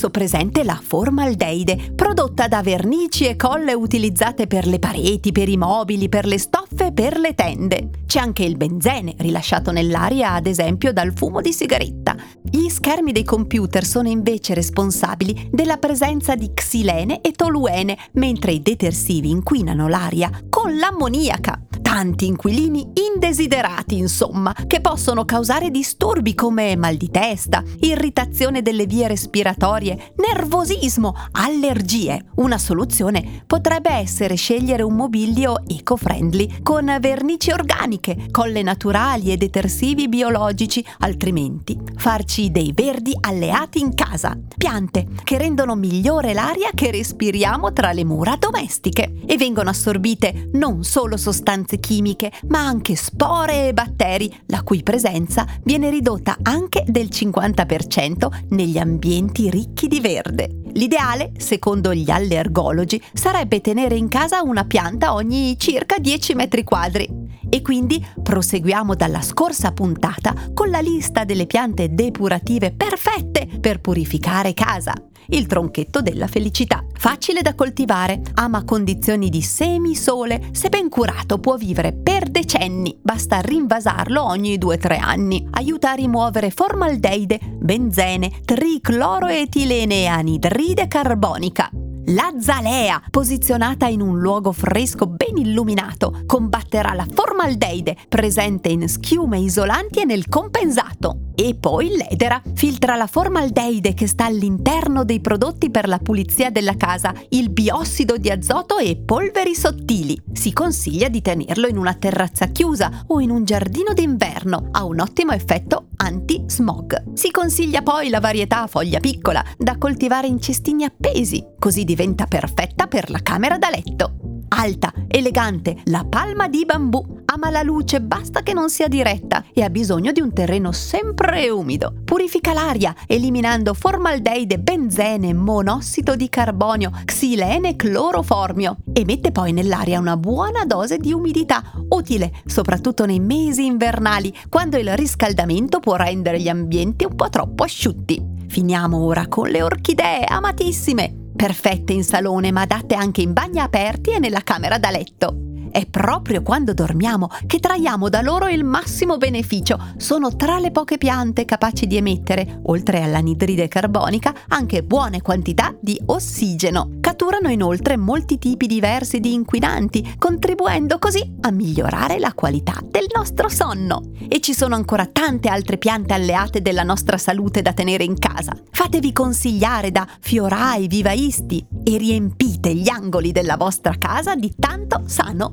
Spesso presente la formaldeide, prodotta da vernici e colle utilizzate per le pareti, per i mobili, per le stoffe e per le tende. C'è anche il benzene, rilasciato nell'aria ad esempio dal fumo di sigaretta. Gli schermi dei computer sono invece responsabili della presenza di xilene e toluene, mentre i detersivi inquinano l'aria con l'ammoniaca tanti inquilini indesiderati, insomma, che possono causare disturbi come mal di testa, irritazione delle vie respiratorie, nervosismo, allergie. Una soluzione potrebbe essere scegliere un mobilio eco-friendly con vernici organiche, colle naturali e detersivi biologici, altrimenti farci dei verdi alleati in casa. Piante che rendono migliore l'aria che respiriamo tra le mura domestiche e vengono assorbite non solo sostanze chimiche, ma anche spore e batteri, la cui presenza viene ridotta anche del 50% negli ambienti ricchi di verde. L'ideale, secondo gli allergologi, sarebbe tenere in casa una pianta ogni circa 10 metri quadri. E quindi proseguiamo dalla scorsa puntata con la lista delle piante depurative perfette per purificare casa il tronchetto della felicità. Facile da coltivare, ama condizioni di semi-sole, se ben curato può vivere per decenni, basta rinvasarlo ogni 2-3 anni. Aiuta a rimuovere formaldeide, benzene, tricloroetilene e anidride carbonica. La zalea, posizionata in un luogo fresco ben illuminato, combatterà la formaldeide presente in schiume isolanti e nel compensato. E poi l'edera filtra la formaldeide che sta all'interno dei prodotti per la pulizia della casa, il biossido di azoto e polveri sottili. Si consiglia di tenerlo in una terrazza chiusa o in un giardino d'inverno, ha un ottimo effetto anti-smog. Si consiglia poi la varietà foglia piccola, da coltivare in cestini appesi, così diventa perfetta per la camera da letto alta, elegante, la palma di bambù. Ama la luce, basta che non sia diretta e ha bisogno di un terreno sempre umido. Purifica l'aria, eliminando formaldeide, benzene, monossido di carbonio, xilene cloroformio. E mette poi nell'aria una buona dose di umidità, utile soprattutto nei mesi invernali, quando il riscaldamento può rendere gli ambienti un po' troppo asciutti. Finiamo ora con le orchidee amatissime perfette in salone ma adatte anche in bagni aperti e nella camera da letto. È proprio quando dormiamo che traiamo da loro il massimo beneficio. Sono tra le poche piante capaci di emettere, oltre all'anidride carbonica, anche buone quantità di ossigeno. Catturano inoltre molti tipi diversi di inquinanti, contribuendo così a migliorare la qualità del nostro sonno. E ci sono ancora tante altre piante alleate della nostra salute da tenere in casa. Fatevi consigliare da fiorai vivaisti e riempite gli angoli della vostra casa di tanto sano